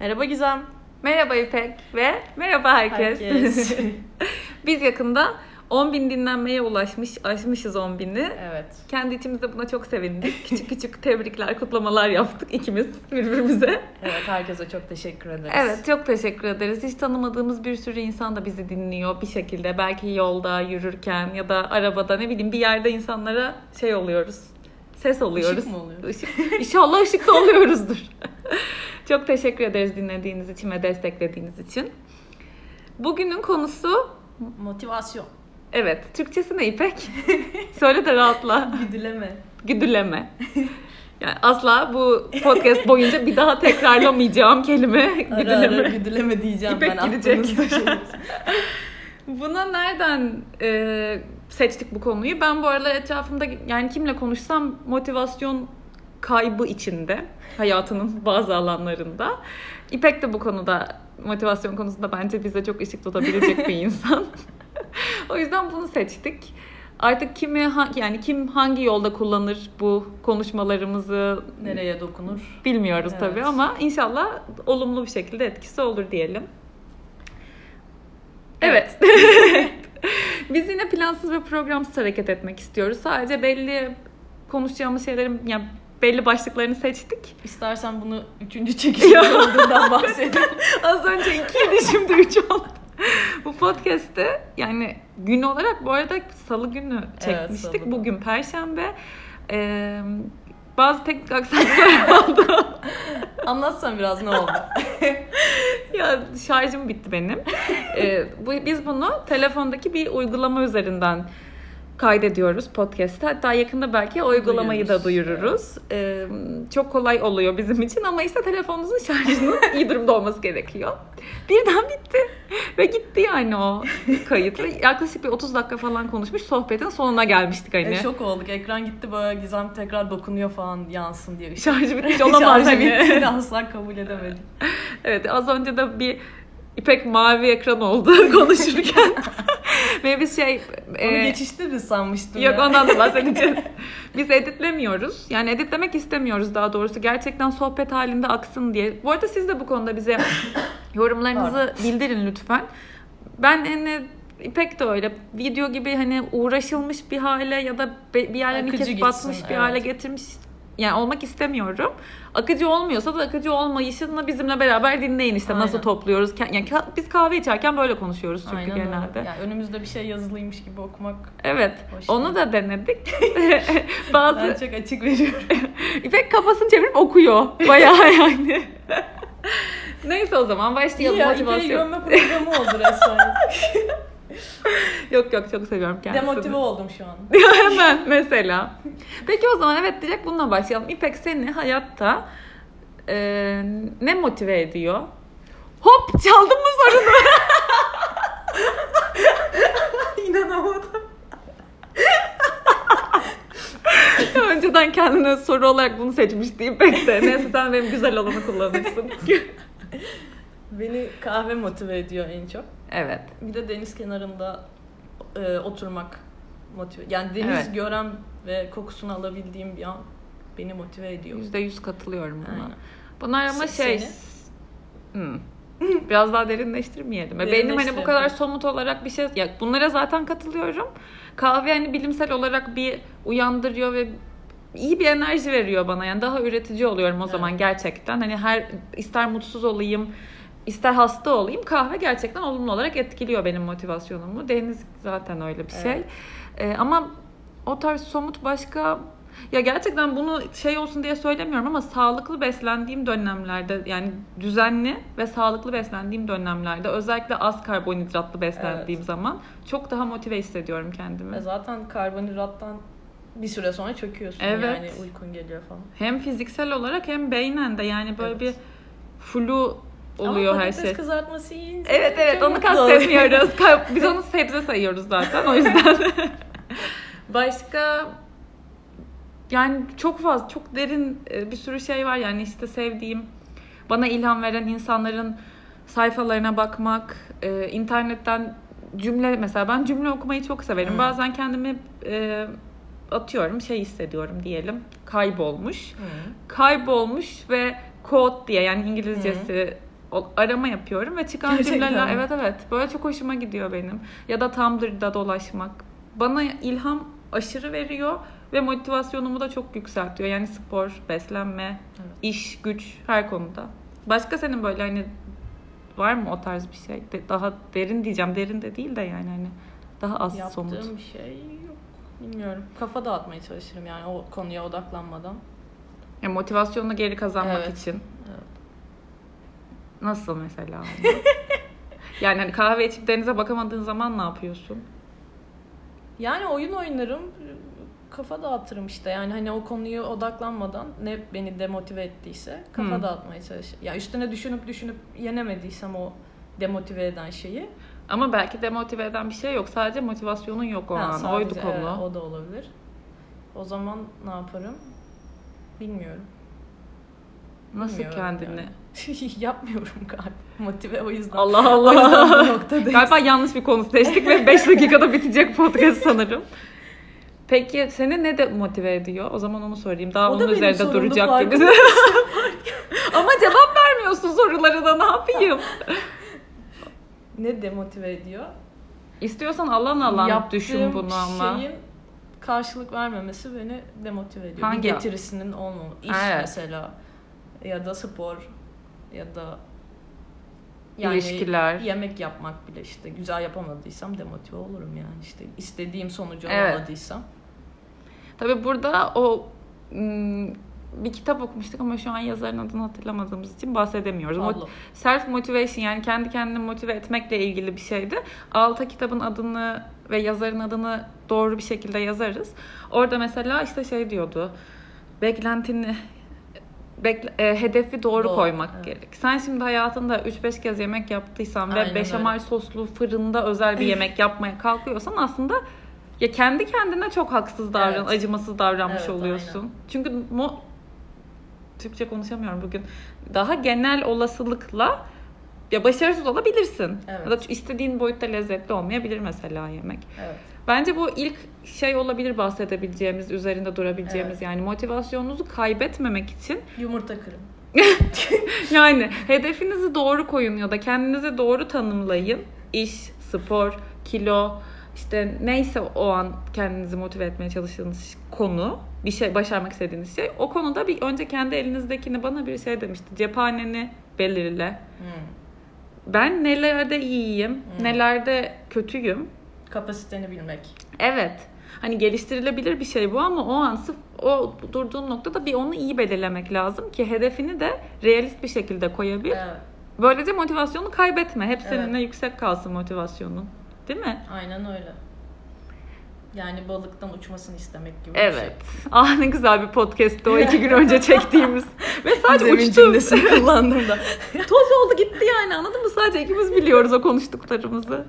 Merhaba Gizem. Merhaba İpek ve merhaba herkes. Herkes. Biz yakında 10 bin dinlenmeye ulaşmış, aşmışız 10 bini. Evet. Kendi içimizde buna çok sevindik. Küçük küçük tebrikler, kutlamalar yaptık ikimiz birbirimize. Evet herkese çok teşekkür ederiz. Evet çok teşekkür ederiz. Hiç tanımadığımız bir sürü insan da bizi dinliyor bir şekilde. Belki yolda, yürürken ya da arabada ne bileyim bir yerde insanlara şey oluyoruz. Ses oluyoruz. Işık mı oluyoruz? Işık. İnşallah ışıkta oluyoruzdur. çok teşekkür ederiz dinlediğiniz için ve desteklediğiniz için. Bugünün konusu Motivasyon. evet Türkçesi ne İpek? Söyle de rahatla. Güdüleme. Güdüleme. Yani asla bu podcast boyunca bir daha tekrarlamayacağım kelime Ara güdüleme. ara güdüleme diyeceğim İpek ben gidecek. Buna nereden e, seçtik bu konuyu? Ben bu aralar etrafımda yani kimle konuşsam motivasyon kaybı içinde hayatının bazı alanlarında. İpek de bu konuda motivasyon konusunda bence bize çok ışık tutabilecek bir insan. o yüzden bunu seçtik. Artık kimi yani kim hangi yolda kullanır bu konuşmalarımızı Nereye dokunur? bilmiyoruz Evet. tabii ama inşallah olumlu bir şekilde etkisi olur diyelim. Evet. Biz yine plansız ve programsız hareket etmek istiyoruz. Sadece belli konuşacağımız şeylerin yani belli başlıklarını seçtik. İstersen bunu üçüncü çekişme olduğundan bahsedelim. Az önce ikiydi şimdi üç oldu. Bu podcast'te yani gün olarak bu arada salı günü çekmiştik. salıda. Bugün perşembe. Ee, bazı teknik aksaklıklar oldu. Anlatsan biraz ne oldu? ya şarjım bitti benim. Ee, bu, biz bunu telefondaki bir uygulama üzerinden kaydediyoruz podcast'te. Hatta yakında belki uygulamayı da Duyururuz. Ee, çok kolay oluyor bizim için ama işte telefonunuzun şarjının iyi durumda olması gerekiyor. Birden bitti ve gitti yani o kayıt. Ve yaklaşık bir 30 dakika falan konuşmuş sohbetin sonuna gelmiştik hani. E, şok olduk. Ekran gitti böyle Gizem tekrar dokunuyor falan yansın diye. Şarjı bitmiş olamaz Şarjı hani. bitti. Asla kabul edemedim. Evet az önce de bir İpek mavi ekran oldu konuşurken. Ve biz şey... Onu e, geçiştiririz sanmıştım Yok ya. ondan da bahsedeceğiz. Biz editlemiyoruz. Yani editlemek istemiyoruz daha doğrusu. Gerçekten sohbet halinde aksın diye. Bu arada siz de bu konuda bize yorumlarınızı bildirin lütfen. Ben hani İpek de öyle. Video gibi hani uğraşılmış bir hale ya da bir yerlerini kesip gitsin, atmış bir evet. hale getirmiş yani olmak istemiyorum. Akıcı olmuyorsa da akıcı olmayışını bizimle beraber dinleyin işte nasıl Aynen. topluyoruz. Ke- Yani biz kahve içerken böyle konuşuyoruz çünkü Aynen genelde. öyle. Yani önümüzde bir şey yazılıymış gibi okumak Evet. Hoş onu da denedik. Bazı ben çok açık veriyorum. İpek kafasını çevirip okuyor. Bayağı yani. Neyse o zaman başlayalım ya İpek'i motivasyon. gömme programı oldu resmen. Yok yok çok seviyorum kendisini. Demotive oldum şu an. Hemen mesela. Peki o zaman evet direkt bununla başlayalım. İpek seni hayatta e, ne motive ediyor? Hop çaldın mı sorunu? İnanamadım. Önceden kendine soru olarak bunu seçmişti İpek de. Neyse sen benim güzel olanı kullanırsın. Beni kahve motive ediyor en çok. evet. Bir de deniz kenarında e, oturmak motive. Yani deniz Evet. gören ve kokusunu alabildiğim bir an beni motive ediyor. Yüzde yüz katılıyorum buna. Aynen. Bunlar ama şey... Hmm. Biraz daha derinleştirmeyelim. Benim hani bu kadar somut olarak bir şey... Ya bunlara zaten katılıyorum. Kahve hani bilimsel olarak bir uyandırıyor ve iyi bir enerji veriyor bana. Yani daha üretici oluyorum o zaman Evet. gerçekten. Hani her ister mutsuz olayım, ister hasta olayım kahve gerçekten olumlu olarak etkiliyor benim motivasyonumu. Deniz zaten öyle bir şey. Evet. Ee, ama o tarz somut başka ya gerçekten bunu şey olsun diye söylemiyorum ama sağlıklı beslendiğim dönemlerde yani düzenli ve sağlıklı beslendiğim dönemlerde özellikle az karbonhidratlı beslendiğim zaman çok daha motive hissediyorum kendimi. Ve zaten karbonhidrattan bir süre sonra çöküyorsun Evet. yani uykun geliyor falan. Hem fiziksel olarak hem beynen de yani böyle Evet. bir flu oluyor Ama her şey. kızartması yiyince Evet evet onu kastetmiyoruz. Ka- Biz onu sebze sayıyoruz zaten o yüzden. Başka yani çok fazla çok derin e, bir sürü şey var yani işte sevdiğim bana ilham veren insanların sayfalarına bakmak, e, internetten cümle mesela ben cümle okumayı çok severim. Hı. Bazen kendimi e, atıyorum şey hissediyorum diyelim kaybolmuş. Hı. Kaybolmuş ve quote diye yani İngilizcesi arama yapıyorum ve çıkan Gerçekten cümleler evet evet böyle çok hoşuma gidiyor benim. Ya da Tumblr'da dolaşmak. Bana ilham aşırı veriyor ve motivasyonumu da çok yükseltiyor. Yani spor, beslenme, Evet. iş, güç her konuda. Başka senin böyle hani var mı o tarz bir şey? De- daha derin diyeceğim. Derin de değil de yani hani daha az Yaptığım somut. bir şey yok. Bilmiyorum. Kafa dağıtmaya çalışırım yani o konuya odaklanmadan. Yani motivasyonunu geri kazanmak Evet. için. Nasıl mesela? yani hani kahve içip denize bakamadığın zaman ne yapıyorsun? Yani oyun oynarım. Kafa dağıtırım işte. Yani hani o konuya odaklanmadan ne beni demotive ettiyse kafa Hmm. dağıtmaya çalışırım. Ya üstüne düşünüp düşünüp yenemediysem o demotive eden şeyi. Ama belki demotive eden bir şey yok. Sadece motivasyonun yok o Ha, an. sadece, Oydu konu. evet, o da olabilir. O zaman ne yaparım? Bilmiyorum. Nasıl Bilmiyorum kendini? yani. Yapmıyorum galiba. Motive o yüzden. Allah O yüzden bu Allah. noktadayız. Galiba yanlış bir konu seçtik ve 5 dakikada bitecek podcast sanırım. Peki seni ne de motive ediyor? O zaman onu sorayım. Daha O da onun üzerinde duracak gibi. Ama cevap vermiyorsun sorularına ne yapayım? Ne demotive ediyor? İstiyorsan alan alan Yaptığım düşün bunu ama. şeyin karşılık vermemesi beni demotive ediyor. Hangi- Bir getirisinin olmaması. İş Evet. mesela ya da spor ya da İlişkiler. yemek yapmak bile işte güzel yapamadıysam demotive olurum yani işte istediğim sonucu Evet. alamadıysam. Tabii burada o bir kitap okumuştuk ama şu an yazarın adını hatırlamadığımız için bahsedemiyoruz. Mot-. Self motivation yani kendi kendini motive etmekle ilgili bir şeydi. Alta kitabın adını ve yazarın adını doğru bir şekilde yazarız. Orada mesela işte şey diyordu. Beklentini bekle- e, hedefi doğru, Doğru, koymak evet. gerek. Sen şimdi hayatında 3-5 kez yemek yaptıysan ve Aynen beşamel öyle. soslu fırında özel bir yemek yapmaya kalkıyorsan aslında ya kendi kendine çok haksız davran, Evet. acımasız davranmış Evet, oluyorsun. aynen. Çünkü mo Türkçe konuşamıyorum bugün. Daha genel olasılıkla ya başarısız olabilirsin. Evet. Ya da istediğin boyutta lezzetli olmayabilir mesela yemek. Evet. Bence bu ilk şey olabilir bahsedebileceğimiz, üzerinde durabileceğimiz Evet. yani motivasyonunuzu kaybetmemek için Yumurta kırın. yani hedefinizi doğru koyun ya da kendinizi doğru tanımlayın. İş, spor, kilo, işte neyse o an kendinizi motive etmeye çalıştığınız konu, bir şey başarmak istediğiniz şey. O konuda bir önce kendi elinizdekini bana bir şey demişti. Cephaneni belirle. Hmm. Ben nelerde iyiyim, Hmm. nelerde kötüyüm. Kapasiteni bilmek. Evet. Hani geliştirilebilir bir şey bu ama o an sırf o durduğun noktada bir onu iyi belirlemek lazım ki hedefini de realist bir şekilde koyabil. Evet. Böylece motivasyonu kaybetme. Hep Evet. seninle yüksek kalsın motivasyonun. Değil mi? Aynen öyle. Yani balıktan uçmasını istemek gibi bir Evet. şey. Ah ne güzel bir podcast'ti o iki gün önce çektiğimiz. Ve sadece Zemin uçtu. kullandım da. Toz oldu gitti yani anladın mı? Sadece ikimiz biliyoruz o konuştuklarımızı.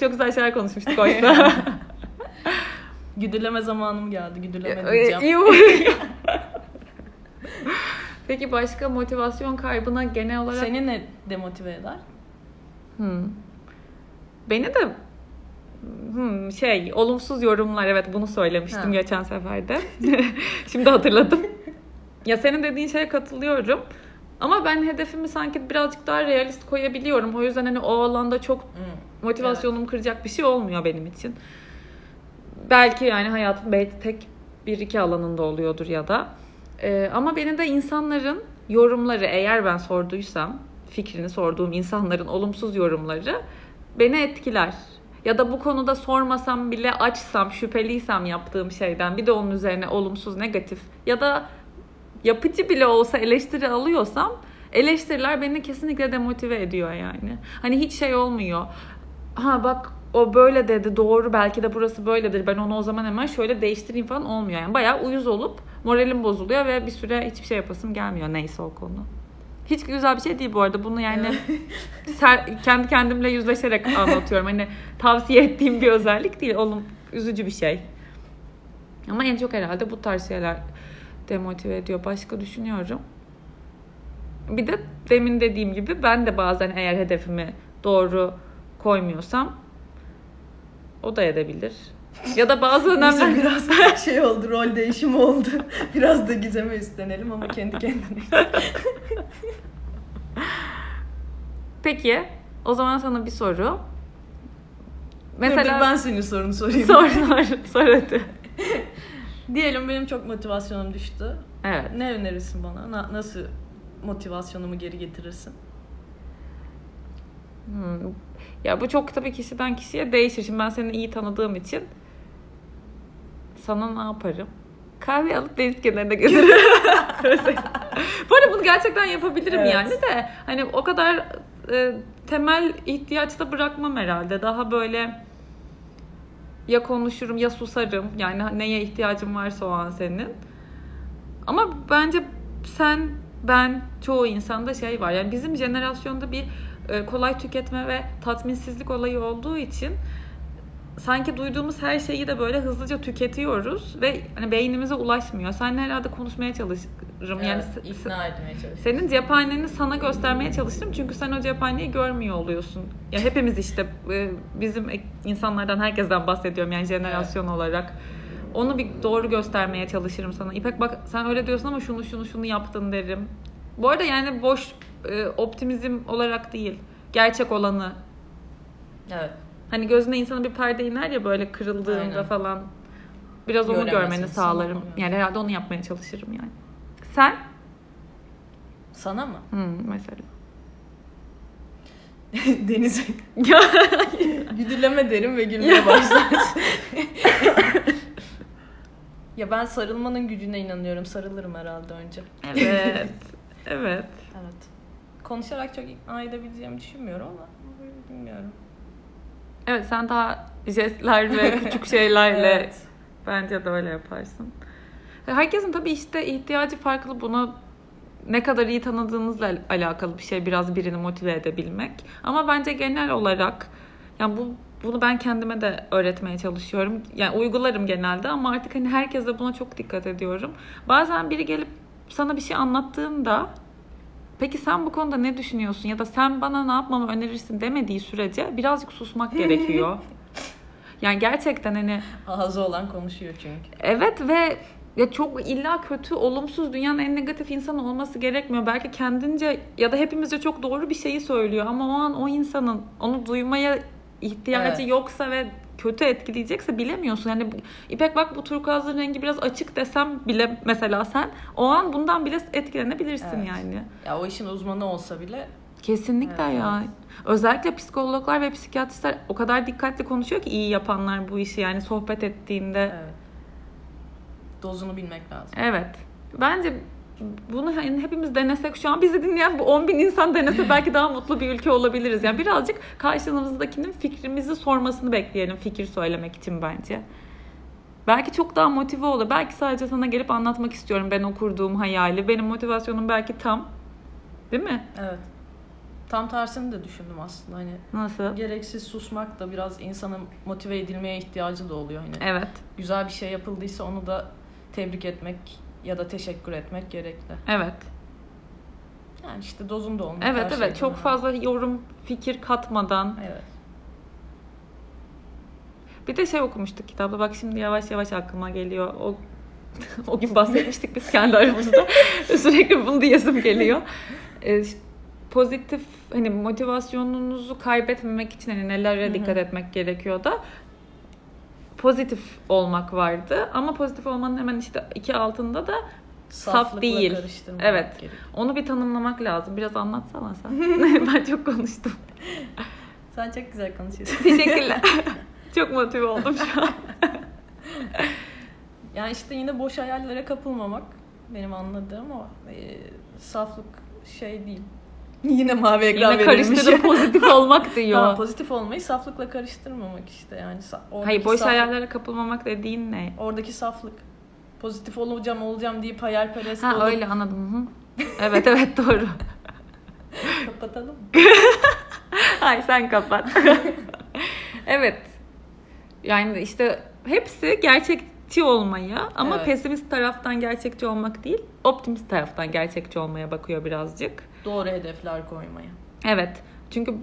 Çok güzel şeyler konuşmuştuk oysa. Güdüleme zamanım geldi. Güdüleme Ee, diyeceğim. Peki başka motivasyon kaybına genel olarak... Seni ne demotive eder? Hmm. Beni de hmm, şey olumsuz yorumlar evet bunu söylemiştim Ha. geçen seferde. Şimdi hatırladım. Ya senin dediğin şeye katılıyorum. Ama ben hedefimi sanki birazcık daha realist koyabiliyorum. O yüzden hani o alanda çok motivasyonumu kıracak bir şey olmuyor benim için. Belki yani hayatın belki tek bir iki alanında oluyordur ya da. Ee, ama beni de insanların yorumları eğer ben sorduysam fikrini sorduğum insanların olumsuz yorumları beni etkiler. Ya da bu konuda sormasam bile açsam, şüpheliysem yaptığım şeyden bir de onun üzerine olumsuz, negatif ya da yapıcı bile olsa eleştiri alıyorsam eleştiriler beni kesinlikle demotive ediyor yani. Hani hiç şey olmuyor. Ha bak o böyle dedi doğru belki de burası böyledir ben onu o zaman hemen şöyle değiştireyim falan olmuyor yani. Bayağı uyuz olup moralim bozuluyor ve bir süre hiçbir şey yapasım gelmiyor neyse o konu. Hiç güzel bir şey değil bu arada. Bunu yani ser- kendi kendimle yüzleşerek anlatıyorum. Hani tavsiye ettiğim bir özellik değil. Oğlum üzücü bir şey. Ama en çok herhalde bu tarz şeyler demotive ediyor. Başka düşünüyorum. Bir de demin dediğim gibi ben de bazen eğer hedefimi doğru koymuyorsam o da edebilir. Ya da bazı önemli biraz şey oldu, rol değişimi oldu. Biraz da gizeme üstlenelim ama kendi kendine. Peki o zaman sana bir soru. Mesela dur, dur, ben senin sorunu sorayım. Sor sor sor hadi. Diyelim benim çok motivasyonum düştü. Evet. Ne önerirsin bana? Na- nasıl motivasyonumu geri getirirsin? Hmm. Ya bu çok tabii kişiden kişiye değişir. Şimdi ben seni iyi tanıdığım için sana ne yaparım? Kahve alıp deniz kenarına götürürüm. bu arada bunu gerçekten yapabilirim Evet. yani de hani o kadar e, temel ihtiyaçta bırakmam herhalde. Daha böyle ya konuşurum ya susarım. Yani neye ihtiyacın varsa o an senin. Ama bence sen, ben, çoğu insanda şey var. Yani bizim jenerasyonda bir e, kolay tüketme ve tatminsizlik olayı olduğu için sanki duyduğumuz her şeyi de böyle hızlıca tüketiyoruz ve hani beynimize ulaşmıyor. Seninle herhalde konuşmaya çalışırım. yani Evet, se- ikna etmeye çalışıyorum. senin cephaneni sana göstermeye çalıştım çünkü sen o cephaneyi görmüyor oluyorsun. Ya hepimiz işte e, bizim insanlardan herkesten bahsediyorum yani jenerasyon olarak. Onu bir doğru göstermeye çalışırım sana. İpek bak sen öyle diyorsun ama şunu şunu şunu yaptın derim. Bu arada yani boş e, optimizm olarak değil. Gerçek olanı. Evet. Hani gözüne insanın bir perde iner ya böyle kırıldığında Aynen. falan. Biraz onu Göremez görmeni sağlarım. onu. Yani herhalde onu yapmaya çalışırım yani. Sen? Sana mı? Hmm, mesela. Denize Ya güdüleme derim ve gülmeye başlar. ya ben sarılmanın gücüne inanıyorum. Sarılırım herhalde önce. Evet. Evet. Evet. Konuşarak çok ikna edebileceğimi düşünmüyorum ama bilmiyorum. Evet sen daha jestler ve küçük şeylerle Evet. bence de öyle yaparsın. Herkesin tabii işte ihtiyacı farklı. Bunu ne kadar iyi tanıdığınızla al- alakalı bir şey biraz birini motive edebilmek. Ama bence genel olarak yani bu bunu ben kendime de öğretmeye çalışıyorum. Yani uygularım genelde ama artık hani herkese buna çok dikkat ediyorum. Bazen biri gelip sana bir şey anlattığında peki sen bu konuda ne düşünüyorsun ya da sen bana ne yapmamı önerirsin demediği sürece birazcık susmak gerekiyor. Yani gerçekten hani Ağzı olan konuşuyor çünkü. Evet ve ya çok illa kötü, olumsuz, dünyanın en negatif insanı olması gerekmiyor. Belki kendince ya da hepimizce çok doğru bir şeyi söylüyor ama o an o insanın onu duymaya ihtiyacı Evet. yoksa ve kötü etkileyecekse bilemiyorsun. Yani İpek bak bu turkuazın rengi biraz açık desem bile mesela sen o an bundan bile etkilenebilirsin Evet. yani. Ya o işin uzmanı olsa bile Kesinlikle Evet. ya. Özellikle psikologlar ve psikiyatristler o kadar dikkatli konuşuyor ki iyi yapanlar bu işi yani sohbet ettiğinde. evet. Dozunu bilmek lazım. Evet. Bence bunu hani hepimiz denesek şu an bizi dinleyen bu 10 bin insan denese belki daha mutlu bir ülke olabiliriz. Yani birazcık karşımızdakinin fikrimizi sormasını bekleyelim fikir söylemek için bence. Belki çok daha motive olur. Belki sadece sana gelip anlatmak istiyorum ben o kurduğum hayali. Benim motivasyonum belki tam. Değil mi? Evet. Tam tersini de düşündüm aslında. Hani Nasıl? gereksiz susmak da biraz insanın motive edilmeye ihtiyacı da oluyor. Hani Evet. güzel bir şey yapıldıysa onu da tebrik etmek ya da teşekkür etmek gerekli. Evet. Yani işte dozunda olmak. Evet evet. Çok önemli. fazla yorum, fikir katmadan. Evet. Bir de şey okumuştuk kitapta. Bak şimdi yavaş yavaş aklıma geliyor. O o gün bahsetmiştik biz kendi aramızda. Sürekli bunu diyesim geliyor. Ee, pozitif hani motivasyonunuzu kaybetmemek için hani nelere dikkat etmek gerekiyor da pozitif olmak vardı. Ama pozitif olmanın hemen işte iki altında da Saf değil. Evet. gerekiyor. onu bir tanımlamak lazım. Biraz anlatsana sen. ben çok konuştum. Sen çok güzel konuşuyorsun. Teşekkürler. çok motive oldum şu an. Yani işte yine boş hayallere kapılmamak benim anladığım o. Ee, saflık şey değil. Yine mavi ekran Yine karıştırıp pozitif olmak diyor. Tamam, pozitif olmayı saflıkla karıştırmamak işte yani. Sa- Hayır boş saflık- hayallere kapılmamak dediğin ne? Oradaki saflık. Pozitif olacağım olacağım deyip hayalperest Ha olup öyle anladım. Hı. Evet evet doğru. kapatalım mı? Hay sen kapat. evet. Yani işte hepsi gerçekçi olmaya ama Evet. pesimist taraftan gerçekçi olmak değil, optimist taraftan gerçekçi olmaya bakıyor birazcık. Doğru hedefler koymaya. Evet. Çünkü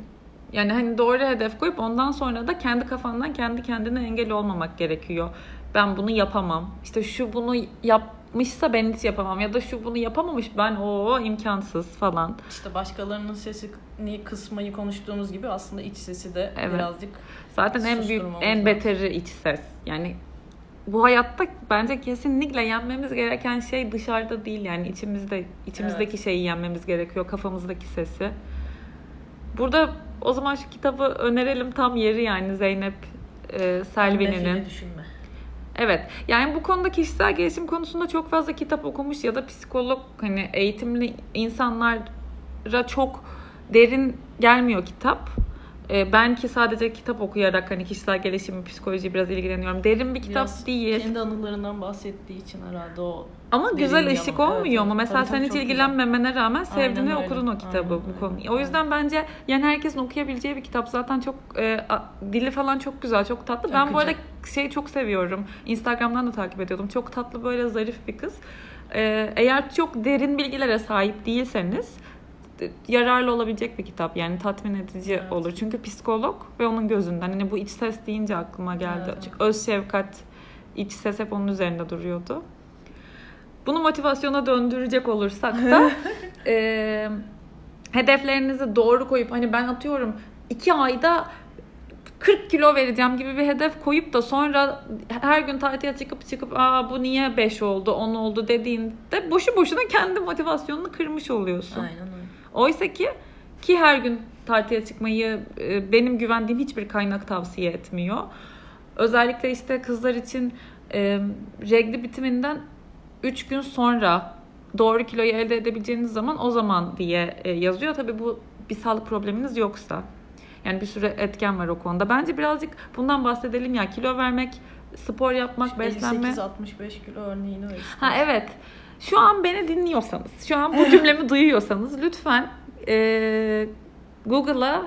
Yani hani doğru hedef koyup ondan sonra da kendi kafandan kendi kendine engel olmamak gerekiyor. Ben bunu yapamam. İşte şu bunu yapmışsa ben hiç yapamam ya da şu bunu yapamamış ben o imkansız falan. İşte başkalarının sesini kısmayı konuştuğumuz gibi aslında iç sesi de Evet. birazcık Zaten en büyük en beteri iç ses. Yani bu hayatta bence kesinlikle yenmemiz gereken şey dışarıda değil yani içimizde içimizdeki şeyi yenmemiz gerekiyor kafamızdaki sesi. Burada o zaman şu kitabı önerelim tam yeri yani Zeynep e, Selvi'nin. Evet. Yani bu konuda kişisel gelişim konusunda çok fazla kitap okumuş ya da psikolog hani eğitimli insanlara çok derin gelmiyor kitap. Ee, ben ki sadece kitap okuyarak hani kişisel gelişim, psikoloji biraz ilgileniyorum. Derin bir kitap Biraz değil. Kendi anılarından bahsettiği için herhalde o Ama güzel ışık olmuyor Evet, mu? Mesela Tabii, sen hiç güzel. ilgilenmemene rağmen sevdin Aynen ve okudun o kitabı Aynen bu konuyu. O yüzden bence yani herkesin okuyabileceği bir kitap. Zaten çok e, a- dili falan çok güzel, çok tatlı. Ben bu arada Akıcı. şeyi çok seviyorum. Instagram'dan da takip ediyordum. Çok tatlı böyle zarif bir kız. E, eğer çok derin bilgilere sahip değilseniz e, yararlı olabilecek bir kitap. Yani tatmin edici Evet. olur. Çünkü psikolog ve onun gözünden. Hani bu iç ses deyince aklıma geldi. Evet. Çünkü öz şefkat, iç ses hep onun üzerinde duruyordu. Bunu motivasyona döndürecek olursak da e, hedeflerinizi doğru koyup hani ben atıyorum iki ayda 40 kilo vereceğim gibi bir hedef koyup da sonra her gün tatile çıkıp çıkıp aa bu niye 5 oldu 10 oldu dediğinde boşu boşuna kendi motivasyonunu kırmış oluyorsun. Aynen öyle. Oysa ki ki her gün tatile çıkmayı e, benim güvendiğim hiçbir kaynak tavsiye etmiyor. Özellikle işte kızlar için e, regli bitiminden 3 gün sonra doğru kiloyu elde edebileceğiniz zaman o zaman diye e, yazıyor. Tabii bu bir sağlık probleminiz yoksa. Yani bir sürü etken var o konuda. Bence birazcık bundan bahsedelim ya. Kilo vermek, spor yapmak, beslenme. 58-65 kilo örneğini işte. Ha evet. Şu an beni dinliyorsanız, şu an bu cümlemi duyuyorsanız lütfen e, Google'a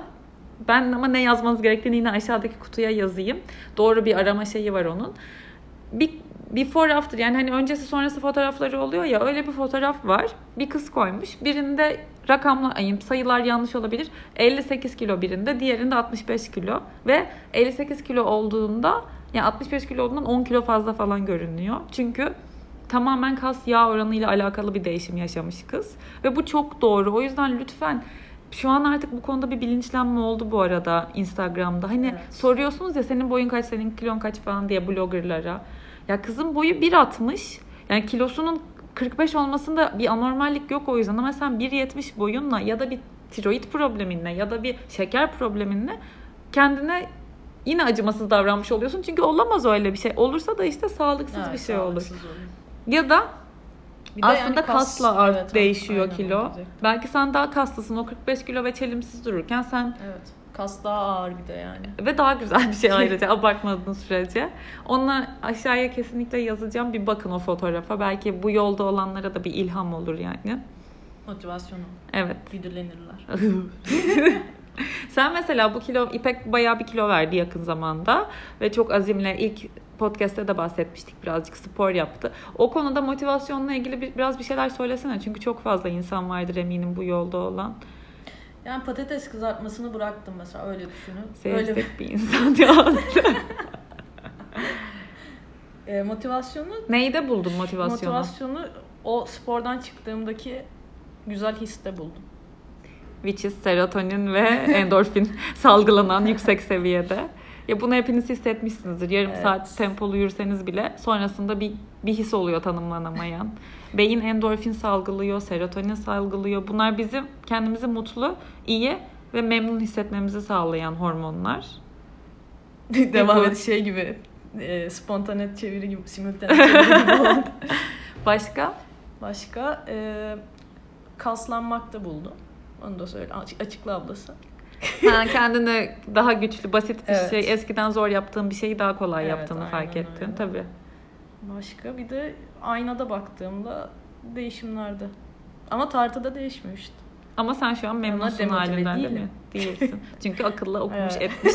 ben ama ne yazmanız gerektiğini yine aşağıdaki kutuya yazayım. Doğru bir arama şeyi var onun. Bir before after yani hani öncesi sonrası fotoğrafları oluyor ya öyle bir fotoğraf var. Bir kız koymuş. Birinde rakamlar ay, sayılar yanlış olabilir. 58 kilo birinde, diğerinde 65 kilo ve 58 kilo olduğunda yani 65 kilo olduğundan 10 kilo fazla falan görünüyor. Çünkü tamamen kas yağ oranıyla alakalı bir değişim yaşamış kız. Ve bu çok doğru. O yüzden lütfen şu an artık bu konuda bir bilinçlenme oldu bu arada Instagram'da. Hani Evet. soruyorsunuz ya senin boyun kaç, senin kilon kaç falan diye bloggerlara. Ya kızın boyu 1.60. Yani kilosunun 45 olmasında bir anormallik yok o yüzden. Ama sen 1.70 boyunla ya da bir tiroid probleminle ya da bir şeker probleminle kendine yine acımasız davranmış oluyorsun. Çünkü olamaz öyle bir şey. Olursa da işte sağlıksız Evet, bir şey olur. sağlıksız olur. Ya da Bir de aslında yani kas- kasla art evet, değişiyor aynen kilo. Belki sen daha kaslısın. O 45 kilo ve çelimsiz dururken sen Evet. Kas daha ağır bir de yani. ve daha güzel bir şey ayrıca abartmadığın sürece. Onu aşağıya kesinlikle yazacağım. Bir bakın o fotoğrafa. Belki bu yolda olanlara da bir ilham olur yani. Motivasyonu. Evet. Güdülenirler. Sen mesela bu kilo İpek bayağı bir kilo verdi yakın zamanda ve çok azimle ilk podcast'te de bahsetmiştik birazcık spor yaptı. O konuda motivasyonla ilgili bir, biraz bir şeyler söylesene çünkü çok fazla insan vardır eminim bu yolda olan. Yani patates kızartmasını bıraktım mesela öyle düşünün. Öyle Sevsek bir insan ya. e, motivasyonu Neyde buldun motivasyonu? motivasyonu o spordan çıktığımdaki güzel histe buldum. Which is serotonin ve endorfin salgılanan yüksek seviyede. Ya bunu hepiniz hissetmişsinizdir. Yarım Evet. saat tempolu yürüseniz bile sonrasında bir bir his oluyor tanımlanamayan. Beyin endorfin salgılıyor, serotonin salgılıyor. Bunlar bizim kendimizi mutlu, iyi ve memnun hissetmemizi sağlayan hormonlar. Devam et şey gibi e, spontane çeviri gibi simultane çeviri gibi oldu. Başka? Başka e, kaslanmakta buldum. Onu da söyle. Açık, açıkla ablası. Ha, kendini daha güçlü, basit bir Evet. şey, eskiden zor yaptığın bir şeyi daha kolay Evet, yaptığını aynen fark ettin. öyle. Tabii. Başka bir de aynada baktığımda değişimlerde. Ama tartıda değişmiyor işte. Ama sen şu an memnunsun halinden değil mi? değilim. Değilsin. Çünkü akıllı okumuş Evet. etmiş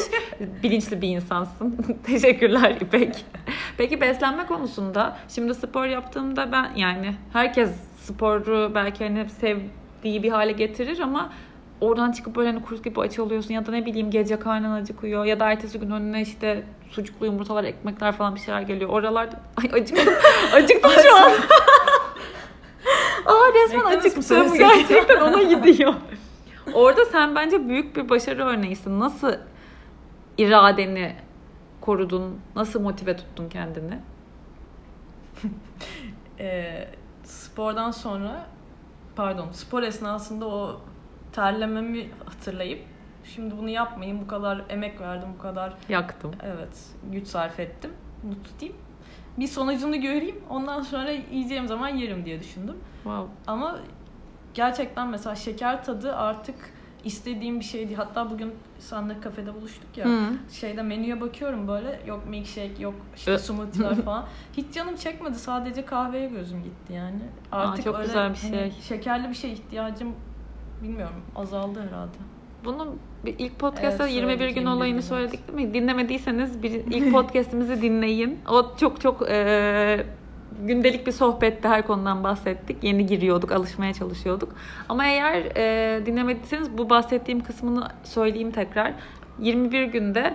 bilinçli bir insansın. Teşekkürler İpek. Peki beslenme konusunda şimdi spor yaptığımda ben yani herkes sporu belki hani sevdiği bir hale getirir ama oradan çıkıp böyle hani kurt gibi aç oluyorsun ya da ne bileyim gece karnın acıkıyor ya da ertesi gün önüne işte sucuklu yumurtalar, ekmekler falan bir şeyler geliyor. Oralarda ay acıktım. acıktım şu an. Aa resmen acıktım. Gerçekten ona gidiyor. Orada sen bence büyük bir başarı örneğisin. Nasıl iradeni korudun? Nasıl motive tuttun kendini? Ee, spordan sonra pardon spor esnasında o terlememi hatırlayıp şimdi bunu yapmayın bu kadar emek verdim bu kadar Yaktım. evet güç sarf ettim bunu tutayım bir sonucunu göreyim ondan sonra yiyeceğim zaman yerim diye düşündüm Wow. ama gerçekten mesela şeker tadı artık istediğim bir şey değil hatta bugün seninle kafede buluştuk ya Hı. şeyde menüye bakıyorum böyle yok milkshake yok işte smoothie'ler falan. Hiç canım çekmedi sadece kahveye gözüm gitti yani. Artık çok öyle güzel bir hani şey. şekerli bir şey ihtiyacım bilmiyorum azaldı herhalde. Bunu ilk podcast'ta Evet, 21 söyledik, gün 21 olayını söyledik değil mi? Dinlemediyseniz bir ilk podcast'imizi dinleyin. O çok çok e, gündelik bir sohbette her konudan bahsettik. Yeni giriyorduk, alışmaya çalışıyorduk. Ama eğer e, dinlemediyseniz bu bahsettiğim kısmını söyleyeyim tekrar. 21 günde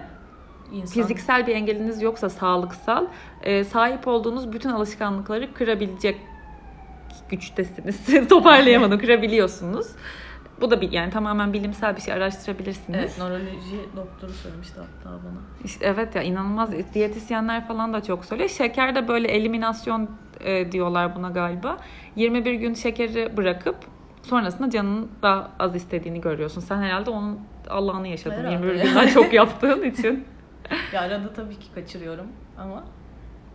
İnsan fiziksel bir engeliniz yoksa sağlıksal e, sahip olduğunuz bütün alışkanlıkları kırabilecek güçtesiniz. Toparlayamadım. Kırabiliyorsunuz. Bu da bir yani tamamen bilimsel bir şey araştırabilirsiniz. Evet, nöroloji doktoru söylemişti hatta bana. İşte evet ya inanılmaz diyetisyenler falan da çok söylüyor. Şeker de böyle eliminasyon e, diyorlar buna galiba. 21 gün şekeri bırakıp sonrasında canın daha az istediğini görüyorsun. Sen herhalde onun Allah'ını yaşadın Herhalde. 21 günden çok yaptığın için. Ya arada tabii ki kaçırıyorum ama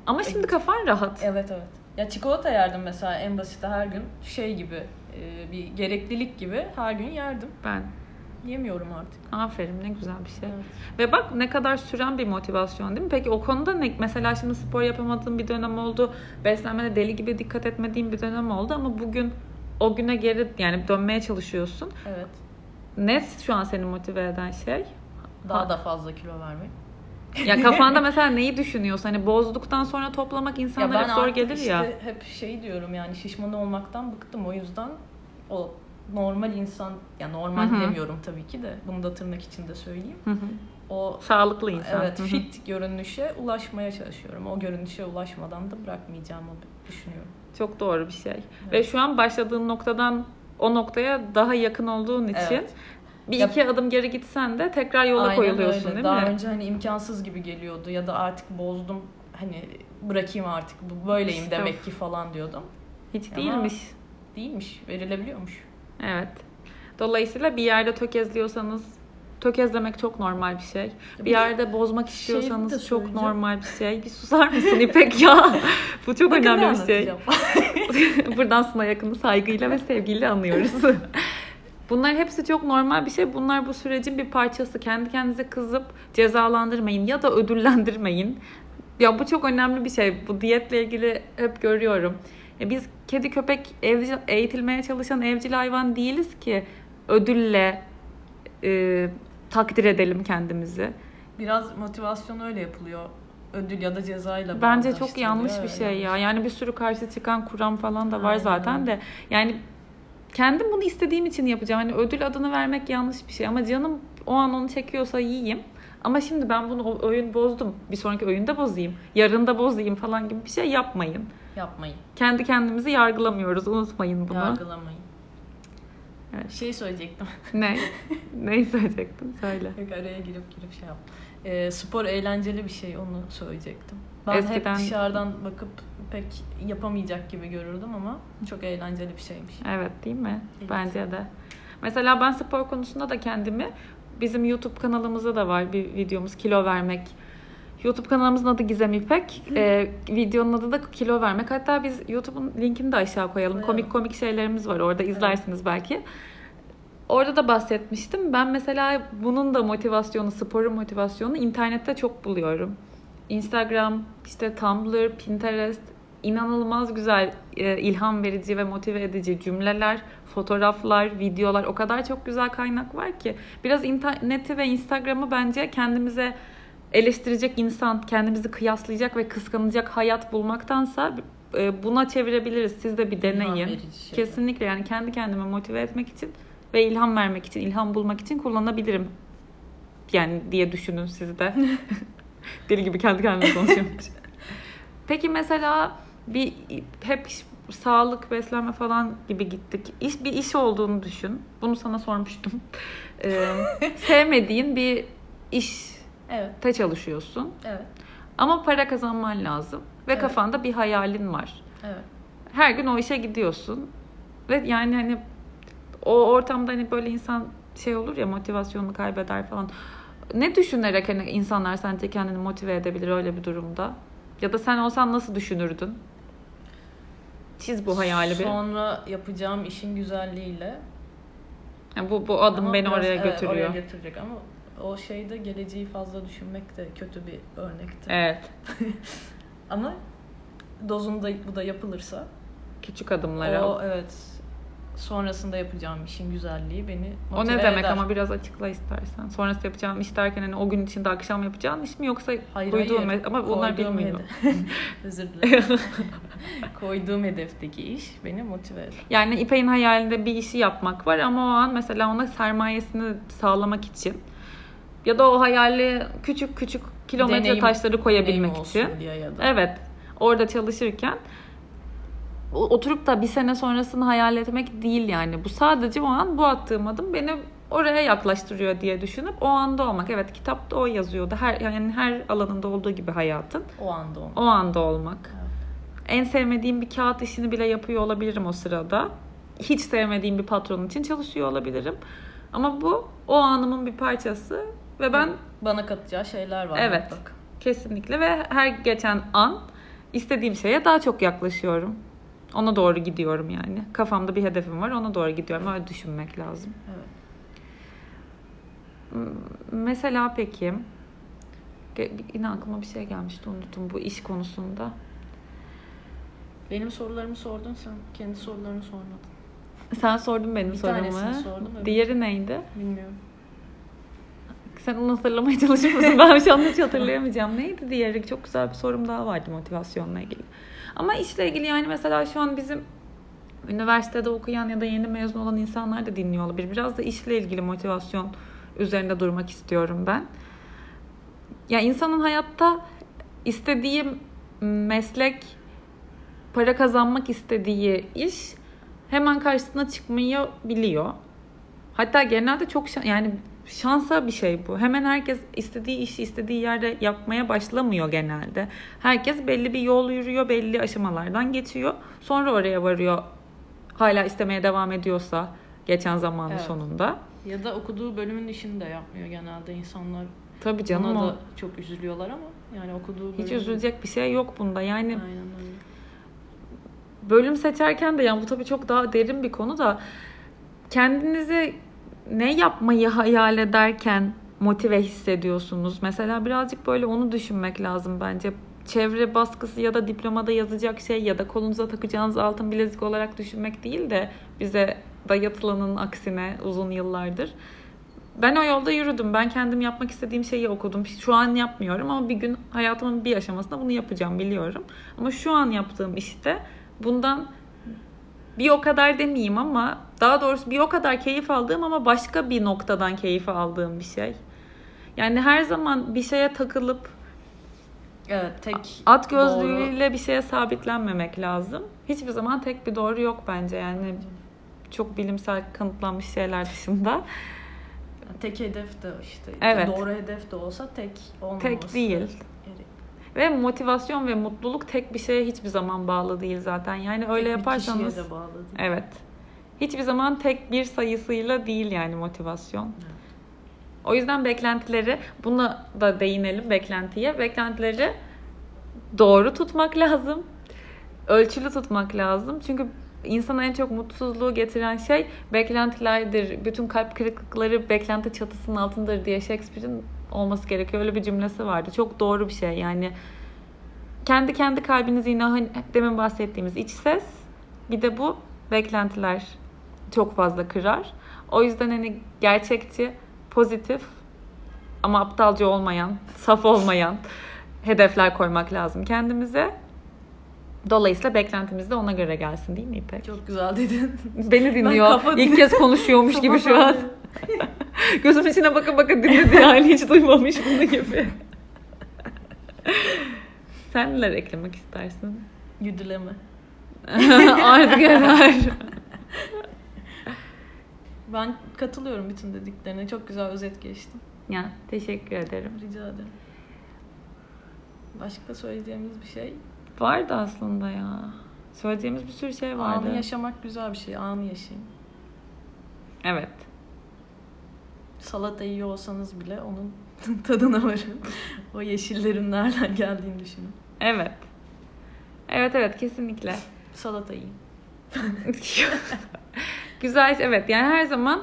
Ama şimdi kafan rahat. evet evet. Ya çikolata yerdim mesela en basiti her gün şey gibi e, bir gereklilik gibi her gün yerdim. Ben. Yemiyorum artık. Aferin ne güzel bir şey. Evet. Ve bak ne kadar süren bir motivasyon değil mi? Peki o konuda ne? Mesela şimdi spor yapamadığım bir dönem oldu. Beslenmene deli gibi dikkat etmediğim bir dönem oldu ama bugün o güne geri yani dönmeye çalışıyorsun. Evet. Ne şu an seni motive eden şey? Daha Ha. da fazla kilo vermek. Ya kafanda mesela neyi düşünüyorsun? Hani bozduktan sonra toplamak insanlara hep zor gelir işte ya. hep şey diyorum yani şişman olmaktan bıktım o yüzden o normal insan ya normal Hı hı. demiyorum tabii ki de bunu da tırnak içinde söyleyeyim. Hı hı. O Sağlıklı insan. evet Hı hı. fit görünüşe ulaşmaya çalışıyorum. O görünüşe ulaşmadan da bırakmayacağımı düşünüyorum. Çok doğru bir şey. Ve Evet. şu an başladığın noktadan o noktaya daha yakın olduğun için Evet. Bir Ya- iki adım geri gitsen de tekrar yola Aynen koyuluyorsun öyle. değil Daha mi? önce hani imkansız gibi geliyordu ya da artık bozdum hani bırakayım artık bu böyleyim İşte demek ki falan diyordum. Hiç Ama- değilmiş. Değilmiş, verilebiliyormuş. Evet. Dolayısıyla bir yerde tökezliyorsanız tökezlemek çok normal bir şey. Bir de yerde bozmak şey istiyorsanız çok normal bir şey. Bir susar mısın İpek ya? Bu çok Bakın ne önemli bir şey. Buradan Suna yakını saygıyla ve sevgiyle anıyoruz. Bunlar hepsi çok normal bir şey. Bunlar bu sürecin bir parçası. Kendi kendinize kızıp cezalandırmayın ya da ödüllendirmeyin. Ya bu çok önemli bir şey. Bu diyetle ilgili hep görüyorum. Ya biz kedi köpek evcil, eğitilmeye çalışan evcil hayvan değiliz ki ödülle e, takdir edelim kendimizi. Biraz motivasyon öyle yapılıyor. Ödül ya da cezayla Bence çok yanlış bir şey ya. Yani bir sürü karşı çıkan kuram falan da var Aynen zaten de. Yani kendim bunu istediğim için yapacağım. Hani ödül adını vermek yanlış bir şey. Ama canım o an onu çekiyorsa yiyeyim. Ama şimdi ben bunu o oyun bozdum. Bir sonraki oyunda bozayım. Yarın da bozayım falan gibi bir şey yapmayın. Yapmayın. Kendi kendimizi yargılamıyoruz. Unutmayın bunu. Yargılamayın. Evet. Şey söyleyecektim. ne? Neyi söyleyecektin? Söyle. Yok araya girip girip şey yap. Ee, spor eğlenceli bir şey onu söyleyecektim. Ben Eskiden- hep dışarıdan bakıp pek yapamayacak gibi görürdüm ama çok eğlenceli bir şeymiş. Evet değil mi? Evet. Bence de. Mesela ben spor konusunda da kendimi bizim YouTube kanalımızda da var bir videomuz kilo vermek. YouTube kanalımızın adı Gizem İpek. Ee, videonun adı da kilo vermek. Hatta biz YouTube'un linkini de aşağı koyalım. Koyalım. Komik komik şeylerimiz var orada izlersiniz belki. Orada da bahsetmiştim. Ben mesela bunun da motivasyonu, sporun motivasyonu internette çok buluyorum. Instagram, işte Tumblr, Pinterest inanılmaz güzel, e, ilham verici ve motive edici cümleler, fotoğraflar, videolar o kadar çok güzel kaynak var ki. Biraz interneti ve Instagram'ı bence kendimize eleştirecek insan, kendimizi kıyaslayacak ve kıskanacak hayat bulmaktansa e, buna çevirebiliriz. Siz de bir deneyin. Kesinlikle yani kendi kendime motive etmek için ve ilham vermek için, ilham bulmak için kullanabilirim. Yani diye düşünün siz de. Deli gibi kendi kendime konuşuyorum. Peki mesela bir hep sağlık, beslenme falan gibi gittik. İş bir iş olduğunu düşün. Bunu sana sormuştum. Ee, sevmediğin bir işte Evet. çalışıyorsun. Evet. Ama para kazanman lazım ve Evet. kafanda bir hayalin var. Evet. Her gün o işe gidiyorsun. Ve yani hani o ortamda hani böyle insan şey olur ya motivasyonunu kaybeder falan. Ne düşünerek hani insanlar sence kendini motive edebilir öyle bir durumda? Ya da sen olsan nasıl düşünürdün? Çiz bu hayali bir. Sonra yapacağım işin güzelliğiyle. Yani bu bu adım Ama beni biraz, oraya evet, götürüyor. oraya götürecek ama o şeyde geleceği fazla düşünmek de kötü bir örnektir. Evet. Ama dozunda bu da yapılırsa Küçük adımlara. O, evet sonrasında yapacağım işin güzelliği beni ne motive demek eder. ama biraz açıkla istersen. Sonrası yapacağım iş derken hani o gün içinde akşam yapacağın iş mi yoksa Hayır duyduğun hayır. ama bunlar Koyduğum bilmiyor. hede- Özür dilerim. Koyduğum hedefteki iş beni motive eder. Yani İpek'in hayalinde bir işi yapmak var ama o an mesela ona sermayesini sağlamak için ya da o hayali küçük küçük kilometre Deneyim- taşları koyabilmek Deneyim için. diye ya da. Evet. Orada çalışırken o- oturup da bir sene sonrasını hayal etmek değil yani. Bu sadece o an bu attığım adım beni oraya yaklaştırıyor diye düşünüp o anda olmak. Evet kitapta o yazıyordu. Her yani her alanında olduğu gibi hayatın O anda olmak. o anda olmak. Evet. En sevmediğim bir kağıt işini bile yapıyor olabilirim o sırada. Hiç sevmediğim bir patron için çalışıyor olabilirim. Ama bu o anımın bir parçası ve ben Bana katacağı şeyler var Evet. mutlaka. kesinlikle ve her geçen an istediğim şeye daha çok yaklaşıyorum. Ona doğru gidiyorum yani. Kafamda bir hedefim var, ona doğru gidiyorum. Öyle düşünmek lazım. Evet. Mesela peki yine aklıma bir şey gelmişti unuttum bu iş konusunda. Benim sorularımı sordun sen kendi sorularını sormadın. Sen sordun benim Bir sorumu. sordum, evet. Diğeri neydi? Bilmiyorum. Sen onu hatırlamaya çalışır mısın? Ben şu an hiç hatırlayamayacağım. Neydi diğeri? Çok güzel bir sorum daha vardı motivasyonla ilgili. Ama işle ilgili yani mesela şu an bizim üniversitede okuyan ya da yeni mezun olan insanlar da dinliyor olabilir. Biraz da işle ilgili motivasyon üzerinde durmak istiyorum ben. Ya insanın hayatta istediği meslek, para kazanmak istediği iş hemen karşısına çıkmayabiliyor. Hatta genelde çok yani şansa bir şey bu. Hemen herkes istediği işi istediği yerde yapmaya başlamıyor genelde. Herkes belli bir yol yürüyor, belli aşamalardan geçiyor. Sonra oraya varıyor. Hala istemeye devam ediyorsa geçen zamanın Evet. sonunda. Ya da okuduğu bölümün işini de yapmıyor genelde insanlar. Tabii canım Buna o. da çok üzülüyorlar ama yani okuduğu Hiç bölümün- üzülecek bir şey yok bunda. Yani Aynen öyle. bölüm seçerken de yani bu tabii çok daha derin bir konu da kendinizi ne yapmayı hayal ederken motive hissediyorsunuz? Mesela birazcık böyle onu düşünmek lazım bence. Çevre baskısı ya da diplomada yazacak şey ya da kolunuza takacağınız altın bilezik olarak düşünmek değil de bize dayatılanın aksine uzun yıllardır. Ben o yolda yürüdüm. Ben kendim yapmak istediğim şeyi okudum. Şu an yapmıyorum ama bir gün hayatımın bir aşamasında bunu yapacağım biliyorum. Ama şu an yaptığım işte bundan bir o kadar demeyeyim ama daha doğrusu bir o kadar keyif aldığım ama başka bir noktadan keyif aldığım bir şey. Yani her zaman bir şeye takılıp Evet tek at doğru- gözlüğüyle bir şeye sabitlenmemek lazım. Hiçbir zaman tek bir doğru yok bence yani çok bilimsel kanıtlanmış şeyler dışında. tek hedef de işte Evet. doğru hedef de olsa tek olmaması. Tek değil. Ve motivasyon ve mutluluk tek bir şeye hiçbir zaman bağlı değil zaten. Yani öyle Tek bir yaparsanız kişiye de bağlı değil. Evet. Hiçbir zaman tek bir sayısıyla değil yani motivasyon. O yüzden beklentileri, buna da değinelim beklentiye. Beklentileri doğru tutmak lazım. Ölçülü tutmak lazım. Çünkü insana en çok mutsuzluğu getiren şey beklentilerdir. Bütün kalp kırıklıkları beklenti çatısının altındır diye Shakespeare'in olması gerekiyor. Öyle bir cümlesi vardı. Çok doğru bir şey. Yani kendi kendi kalbinizi yine hani demin bahsettiğimiz iç ses bir de bu beklentiler çok fazla kırar. O yüzden hani gerçekçi, pozitif ama aptalca olmayan, saf olmayan hedefler koymak lazım kendimize. Dolayısıyla beklentimiz de ona göre gelsin değil mi İpek? Çok güzel dedin. Beni dinliyor. kafa İlk kez konuşuyormuş gibi şu an. Gözüm içine baka baka dinledi yani hiç duymamış bunu gibi. Sen neler eklemek istersin? Güdüleme. Artık yeter. Ben katılıyorum bütün dediklerine. Çok güzel özet geçtim. Ya teşekkür ederim. Rica ederim. Başka söyleyeceğimiz bir şey. Vardı aslında ya. Söyleyeceğimiz bir sürü şey vardı. Anı yaşamak güzel bir şey. Anı yaşayın. Evet. Salata yiyor olsanız bile onun tadına varın. o yeşillerin nereden geldiğini düşünün. Evet. Evet evet kesinlikle. Salata yiyin. Güzel evet yani her zaman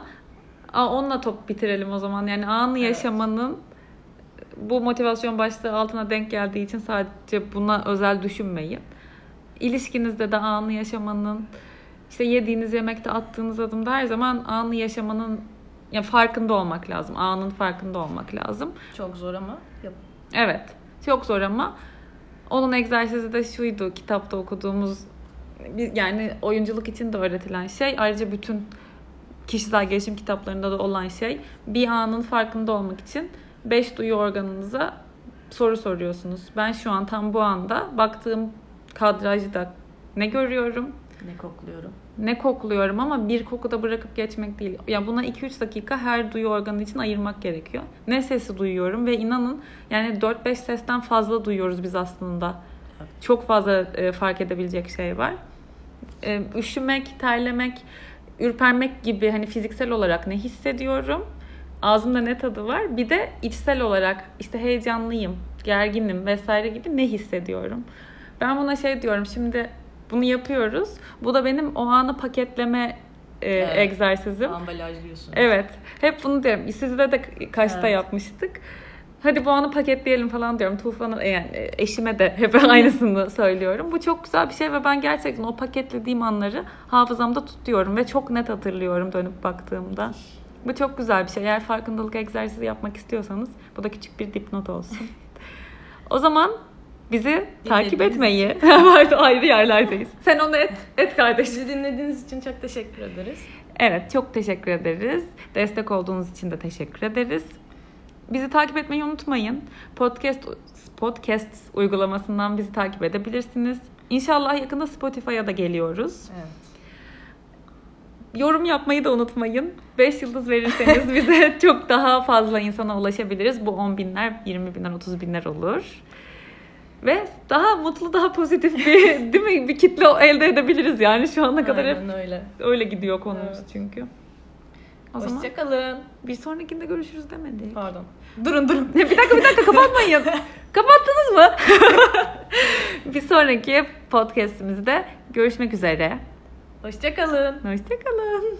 onunla top bitirelim o zaman. Yani anı Evet. yaşamanın bu motivasyon başlığı altına denk geldiği için sadece buna özel düşünmeyin. İlişkinizde de anı yaşamanın işte yediğiniz yemekte attığınız adımda her zaman anı yaşamanın ya farkında olmak lazım. Anın farkında olmak lazım. Çok zor ama yap. Evet. Çok zor ama onun egzersizi de şuydu kitapta okuduğumuz yani oyunculuk için de öğretilen şey ayrıca bütün kişisel gelişim kitaplarında da olan şey bir anın farkında olmak için beş duyu organınıza soru soruyorsunuz. Ben şu an tam bu anda baktığım kadrajda ne görüyorum, Ne kokluyorum. ne kokluyorum ama bir kokuda bırakıp geçmek değil. Ya buna 2-3 dakika her duyu organı için ayırmak gerekiyor. Ne sesi duyuyorum ve inanın yani 4-5 sesten fazla duyuyoruz biz aslında. Evet. Çok fazla e, fark edebilecek şey var. E, üşümek, terlemek, ürpermek gibi hani fiziksel olarak ne hissediyorum? Ağzımda ne tadı var? Bir de içsel olarak işte heyecanlıyım, gerginim vesaire gibi ne hissediyorum? Ben buna şey diyorum şimdi bunu yapıyoruz. Bu da benim o anı paketleme e, Evet. egzersizim. Ambalajlıyorsun. Evet. Hep bunu diyorum. Sizde de kaçta Evet. yapmıştık. Hadi bu anı paketleyelim falan diyorum. Tufan'a yani eşime de hep aynısını söylüyorum. Bu çok güzel bir şey ve ben gerçekten o paketlediğim anları hafızamda tutuyorum ve çok net hatırlıyorum dönüp baktığımda. Bu çok güzel bir şey. Eğer farkındalık egzersizi yapmak istiyorsanız bu da küçük bir dipnot olsun. o zaman bizi takip Dinlediğiniz etmeyi ayrı yerlerdeyiz. Sen onu et, et kardeş. Bizi dinlediğiniz için çok teşekkür ederiz. Evet çok teşekkür ederiz. Destek olduğunuz için de teşekkür ederiz. Bizi takip etmeyi unutmayın. Podcast podcast uygulamasından bizi takip edebilirsiniz. İnşallah yakında Spotify'a da geliyoruz. Evet. Yorum yapmayı da unutmayın. 5 yıldız verirseniz bize çok daha fazla insana ulaşabiliriz. Bu 10 binler, 20 binler, 30 binler olur. Ve daha mutlu, daha pozitif bir değil mi? Bir kitle elde edebiliriz yani şu ana kadar hep Aynen öyle. öyle gidiyor konumuz Evet. çünkü. O zaman Hoşçakalın. bir sonrakinde görüşürüz demedik. Pardon. Durun durun. Bir dakika bir dakika kapatmayın. Kapattınız mı? bir sonraki podcastimizde görüşmek üzere. Hoşçakalın. Hoşçakalın.